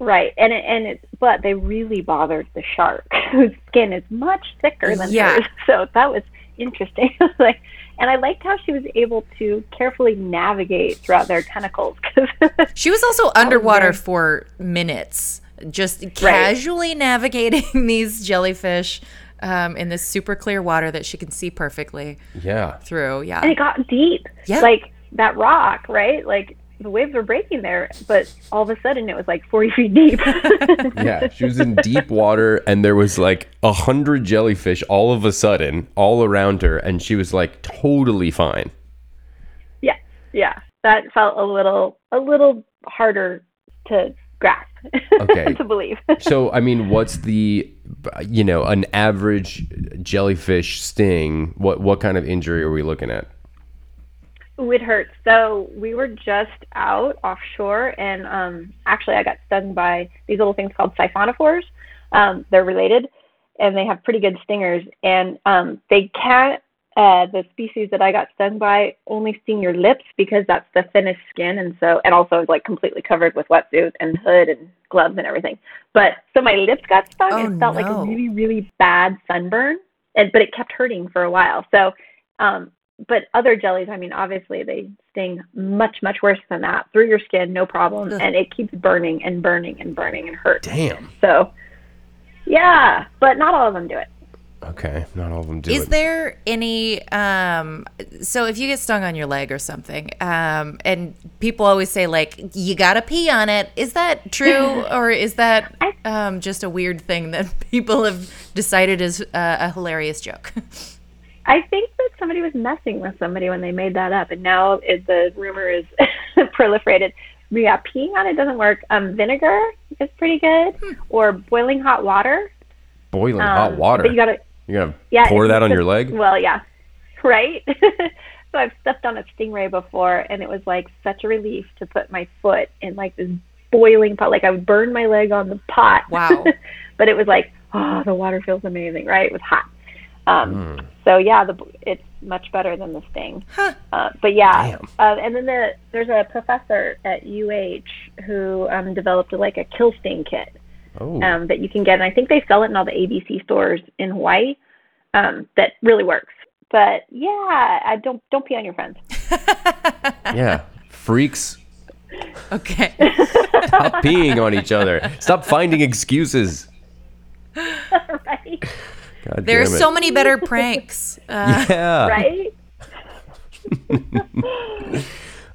Right, and it, and it's but they really bothered the shark, [laughs] whose skin is much thicker than Yeah. hers. [laughs] So that was interesting. [laughs] like, and I liked how she was able to carefully navigate throughout their tentacles. Cause She was also underwater very- for minutes, just casually navigating these jellyfish um, in this super clear water that she can see perfectly Yeah. through. Yeah. and it got deep. Yeah. Like that rock, right? Like the waves were breaking there, but all of a sudden it was like 40 feet deep. [laughs] Yeah, she was in deep [laughs] water, and there was like a hundred jellyfish all of a sudden all around her, and she was like totally fine. yeah, yeah. That felt a little, a little harder to grasp, Okay. [laughs] to believe. So, I mean, what's the, you know, an average jellyfish sting? What what kind of injury are we looking at? It hurts. So we were just out offshore, and um, actually, I got stung by these little things called siphonophores. Um, they're related, and they have pretty good stingers. And um, they can't. Uh, the species that I got stung by only sting your lips because that's the thinnest skin, and so and also like completely covered with wetsuit and hood and gloves and everything. But so my lips got stung. Oh, and it felt like a really really bad sunburn, and but it kept hurting for a while. So um, but other jellies, I mean, obviously they sting much, much worse than that through your skin, no problem, Ugh. and it keeps burning and burning and burning and hurt. Damn. So, yeah, but not all of them do it. Okay, not all of them do Is it. there any um so if you get stung on your leg or something, um and people always say like you got to pee on it. Is that true [laughs] or is that um just a weird thing that [laughs] people have decided is uh, a hilarious joke? [laughs] I think that somebody was messing with somebody when they made that up, and now it, the rumor is [laughs] proliferated. Yeah, peeing on it doesn't work. Um, vinegar is pretty good, or boiling hot water. Boiling Um, hot water. But you gotta You're gonna yeah, pour that on just- your leg? Well, yeah, right. [laughs] so I've stepped on a stingray before, and it was like such a relief to put my foot in like this boiling pot. Like I would burn my leg on the pot. Wow. [laughs] but it was like, oh, the water feels amazing, right? It was hot. Um, So yeah, the it's much better than the Sting. Uh, but yeah, uh, and then the there's a professor at UH who um, developed like a kill sting kit Oh, um, that you can get, and I think they sell it in all the ABC stores in Hawaii. Um, that really works. But yeah, I don't don't pee on your friends. [laughs] yeah. Freaks, Okay. [laughs] stop peeing on each other. Stop finding excuses. [laughs] right? God There are so many better pranks. [laughs] Uh, yeah. Right? [laughs]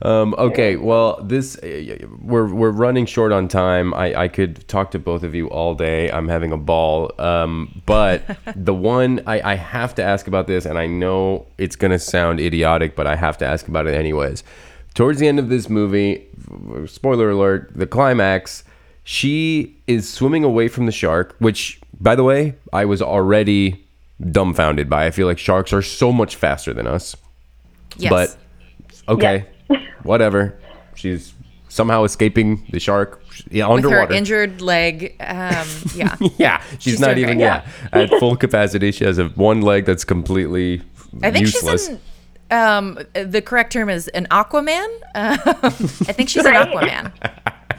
Um, okay, well, this uh, we're we're running short on time. I, I could talk to both of you all day. I'm having a ball. Um, but [laughs] the one I, I have to ask about this, and I know it's gonna sound idiotic, but I have to ask about it anyways. Towards the end of this movie, spoiler alert, the climax, she is swimming away from the shark, which, by the way, I was already dumbfounded by. I feel like sharks are so much faster than us. yes. But okay, [laughs] whatever. She's somehow escaping the shark yeah, with her underwater. injured leg. Um, yeah. [laughs] yeah, she's, She's not even great. yeah at full capacity. She has a one leg that's completely I think useless. she's in. Um, the correct term is an Aquaman. [laughs] Um, I think she's Right. an Aquaman.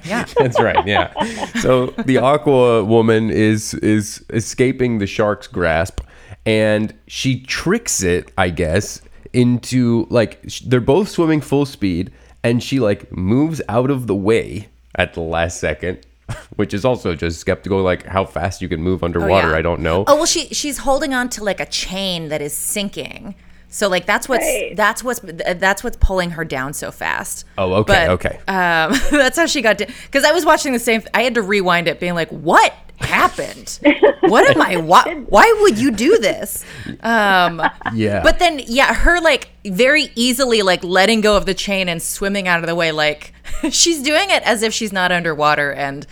Yeah. [laughs] That's right. Yeah. So the Aqua woman is is escaping the shark's grasp, and she tricks it, I guess, into like sh- they're both swimming full speed, and she like moves out of the way at the last second, [laughs] which is also just skeptical. Like how fast you can move underwater, Oh, yeah. I don't know. Oh well, she she's holding on to like a chain that is sinking. So like that's what's Right. that's what's that's what's pulling her down so fast. Oh, okay, But, okay. Um, [laughs] that's how she got to. Because I was watching the same. I had to rewind it, being like, "What happened? what am I? [laughs] Why? Why would you do this?" Um, Yeah. But then, yeah, her like very easily like letting go of the chain and swimming out of the way, like [laughs] she's doing it as if she's not underwater and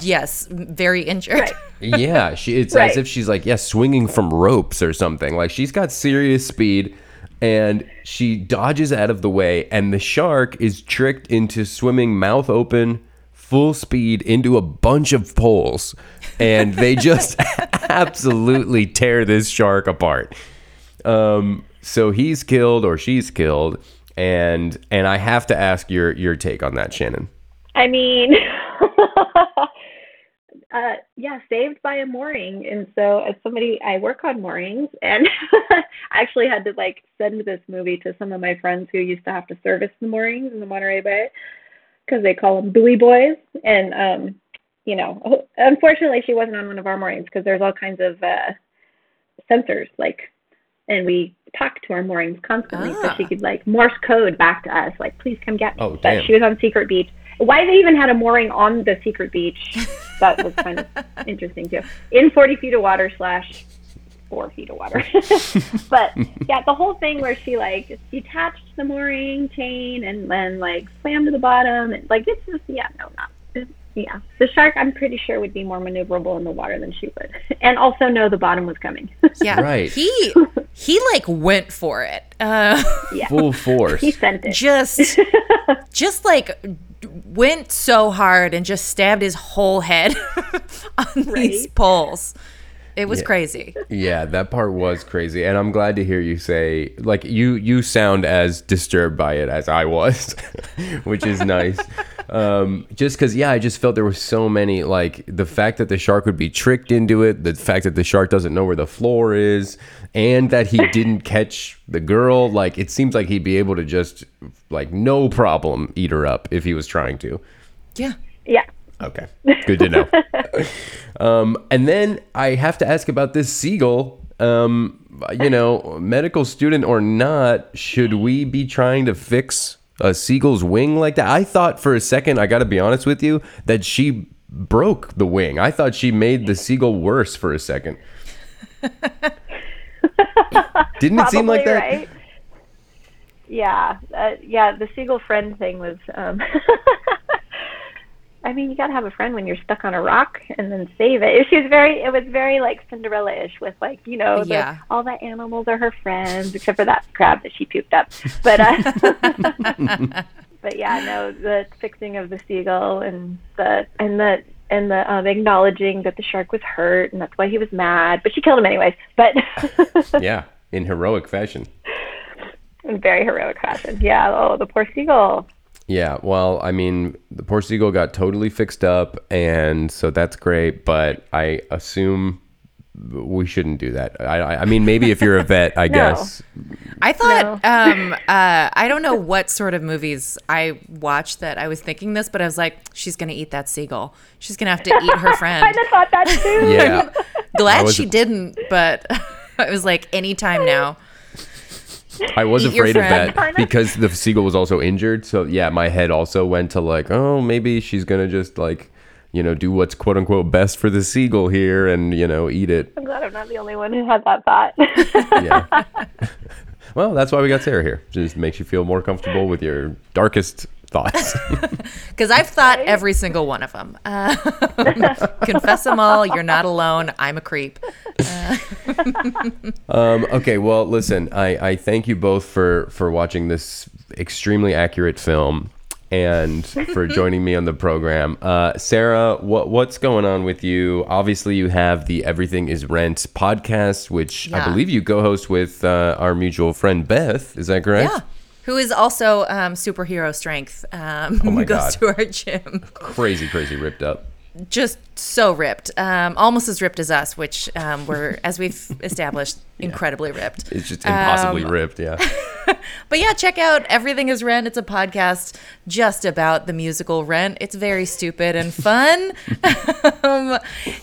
yes, very injured. Right. [laughs] yeah, she it's as if she's like yeah, swinging from ropes or something. Like she's got serious speed and she dodges out of the way and the shark is tricked into swimming mouth open full speed into a bunch of poles and they [laughs] just [laughs] absolutely tear this shark apart. Um so he's killed or she's killed and and I have to ask your your take on that Shannon. I mean, uh, yeah, saved by a mooring. And so, as somebody, I work on moorings, and [laughs] I actually had to like send this movie to some of my friends who used to have to service the moorings in the Monterey Bay because they call them buoy boys. And um, you know, unfortunately, she wasn't on one of our moorings because there's all kinds of uh, sensors, like, and we talked to our moorings constantly, so Ah. she could like Morse code back to us, like, please come get me. Oh, but damn. she was on Secret Beach. Why they even had a mooring on the secret beach, that was kind of [laughs] interesting too. In 40 feet of water slash four feet of water. [laughs] but yeah, the whole thing where she like detached the mooring chain and then like swam to the bottom and like it's just yeah no not yeah the shark I'm pretty sure would be more maneuverable in the water than she would and also know the bottom was coming. [laughs] Yeah. Right. He he like went for it. Uh, yeah, Full force. he sent it. just just like went so hard and just stabbed his whole head [laughs] on these poles. It was crazy. Yeah, that part was crazy, and I'm glad to hear you say like you you sound as disturbed by it as I was, [laughs] which is nice. Um, just because, yeah, I just felt there were so many like the fact that the shark would be tricked into it, the fact that the shark doesn't know where the floor is, and that he didn't catch the girl. Like it seems like he'd be able to just like no problem eat her up if he was trying to. Yeah. yeah. Okay, good to know. [laughs] um, and then I have to ask about this seagull. Um, you know, medical student or not, should we be trying to fix a seagull's wing like that? I thought for a second, I got to be honest with you, that she broke the wing. I thought she made the seagull worse for a second. [laughs] Didn't it seem like that? Right? Yeah, uh, yeah. The seagull friend thing was. Um, [laughs] I mean, you gotta have a friend when you're stuck on a rock, and then save it. [laughs] She was very. It was very like Cinderella-ish, with like you know, the, Yeah. all the animals are her friends, except for that crab that she puked up. But uh, [laughs] [laughs] but yeah, no, the fixing of the seagull and the and the and the um, acknowledging that the shark was hurt and that's why he was mad. But she killed him anyways. But Yeah, in heroic fashion. in very heroic fashion. Yeah. Oh, the poor seagull. Yeah, well, I mean, the poor seagull got totally fixed up, and so that's great. But I assume we shouldn't do that. I, I I mean, maybe if you're a vet, I [laughs] guess. I thought um uh I don't know what sort of movies I watched that I was thinking this, but I was like, she's gonna eat that seagull. She's gonna have to eat her [laughs] friend. kind of thought that too. Yeah, [laughs] Glad was- she didn't, but it was like anytime now. I was Eat afraid of friend. that because the seagull was also injured. So yeah, my head also went to like, oh, maybe she's gonna just like, you know, do what's quote unquote best for the seagull here, and you know, eat it. I'm glad I'm not the only one who had that thought. [laughs] Yeah. [laughs] well, that's why we got Sarah here. Just makes you feel more comfortable with your darkest thoughts. [laughs] [laughs] Because I've thought every single one of them. Uh, [laughs] confess them all. You're not alone. I'm a creep. Um, okay, well, listen, I, I thank you both for for watching this extremely accurate film and for joining me on the program. Uh, Sarah, what what's going on with you? Obviously, you have the Everything Is Rent podcast, which I believe you co-host with uh, our mutual friend Beth. Is that correct? Yeah. Who is also um, superhero strength. Um, Oh my [laughs] goes God. to our gym. Crazy, crazy ripped up. Just so ripped. Um, almost as ripped as us, which um, we're, as we've [laughs] established, incredibly ripped. It's just impossibly Um, ripped. Yeah. [laughs] But yeah, check out Everything is Rent. It's a podcast just about the musical Rent. It's very stupid and fun. um,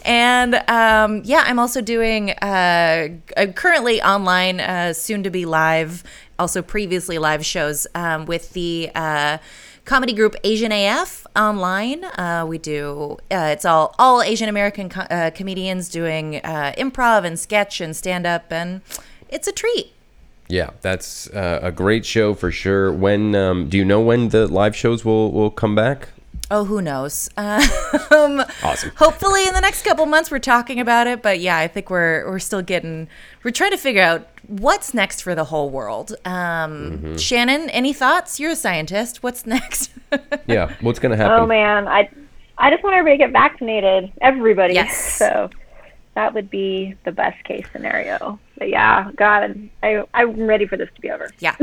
and um, yeah, I'm also doing uh, currently online, uh, soon to be live, also previously live shows um, with the. Uh, comedy group Asian AF online. Uh, we do uh, it's all all Asian American co- uh, comedians doing uh, improv and sketch and stand up, and it's a treat. Yeah, that's uh, a great show for sure. When um, do you know when the live shows will will come back? Oh, who knows? [laughs] Um, Awesome. Hopefully, in the next couple months, we're talking about it. But yeah, I think we're we're still getting we're trying to figure out what's next for the whole world. Um, Shannon, any thoughts? You're a scientist. What's next? [laughs] Yeah, what's gonna happen? oh man, I I just want everybody to get vaccinated. Everybody. Yes. [laughs] So that would be the best case scenario. But yeah, God, I I'm ready for this to be over. yeah.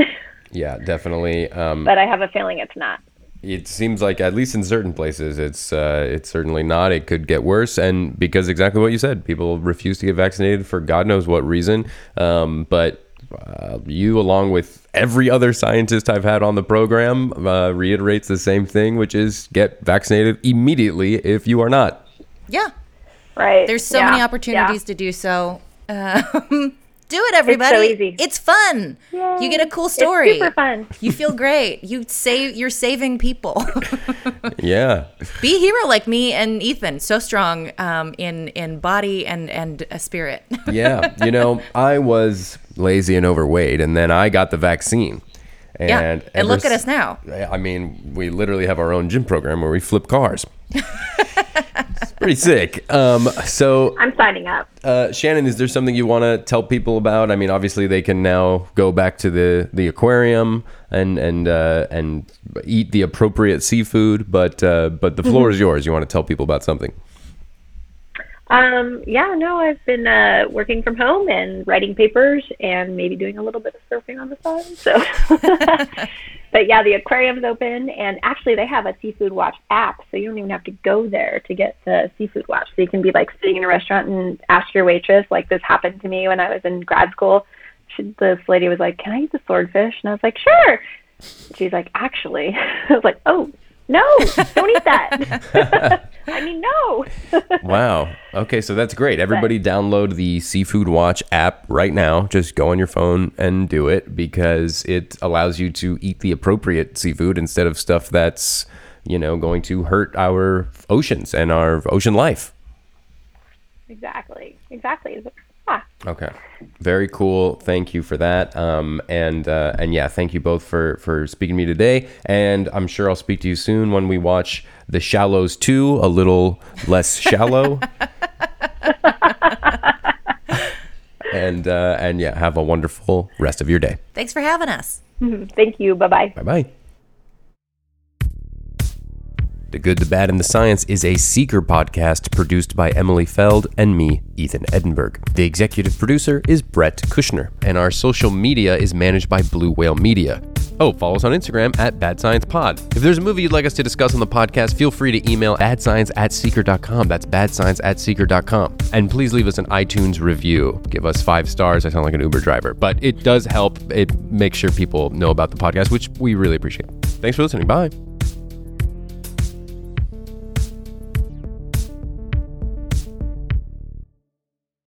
Yeah, definitely. Um, But I have a feeling it's not. It seems like at least in certain places, it's uh, it's certainly not. It could get worse, and because exactly what you said, people refuse to get vaccinated for God knows what reason. Um, but uh, you, along with every other scientist I've had on the program, uh, reiterates the same thing, which is get vaccinated immediately if you are not. Yeah. Right. There's so Yeah. many Yeah. opportunities to do so. [laughs] Um, do it, everybody. easy. It's fun. You get a cool story. It's super fun. You feel [laughs] great. You save. You're saving people. [laughs] Yeah, Be a hero like me and Ethan. So strong um, in in body and and a spirit. yeah. You [laughs] know, I was lazy and overweight, and then I got the vaccine. And, yeah. And ever look at us now. I mean, we literally have our own gym program where we flip cars. Pretty sick. Um, so, I'm signing up. uh, Shannon, is there something you want to tell people about? I mean, obviously they can now go back to the, the aquarium and and uh, and eat the appropriate seafood, but uh, but the floor is yours. You want to tell people about something? Um, yeah, no, I've been uh, working from home and writing papers and maybe doing a little bit of surfing on the side. So, [laughs] but yeah, the aquarium's open and actually they have a seafood watch app, so you don't even have to go there to get the seafood watch. So you can be like sitting in a restaurant and ask your waitress. Like this happened to me when I was in grad school. She, this lady was like, "Can I eat the swordfish?" And I was like, "Sure." She's like, "Actually," [laughs] I was like, "Oh." No, don't eat that. [laughs] I mean, no. [laughs] Wow. Okay, so that's great. Everybody download the Seafood Watch app right now. Just go on your phone and do it because it allows you to eat the appropriate seafood instead of stuff that's, you know, going to hurt our oceans and our ocean life. Exactly. Exactly. Ah, Okay. Very cool. Thank you for that. Um, and uh, and yeah, thank you both for for speaking to me today. And I'm sure I'll speak to you soon when we watch The Shallows 2, a little less shallow. [laughs] and uh, and yeah, have a wonderful rest of your day. Thanks for having us. [laughs] thank you. Bye bye. Bye bye. The Good, the Bad, and the Science is a Seeker podcast produced by Emily Feld and me, Ethan Edinburgh. The executive producer is Brett Kushner, and our social media is managed by Blue Whale Media. Oh, follow us on Instagram at Bad Science Pod. If there's a movie you'd like us to discuss on the podcast, feel free to email badscience at seeker.com. That's badscience at seeker.com. And please leave us an iTunes review. Give us five stars. I sound like an Uber driver, but it does help. It makes sure people know about the podcast, which we really appreciate. Thanks for listening. Bye.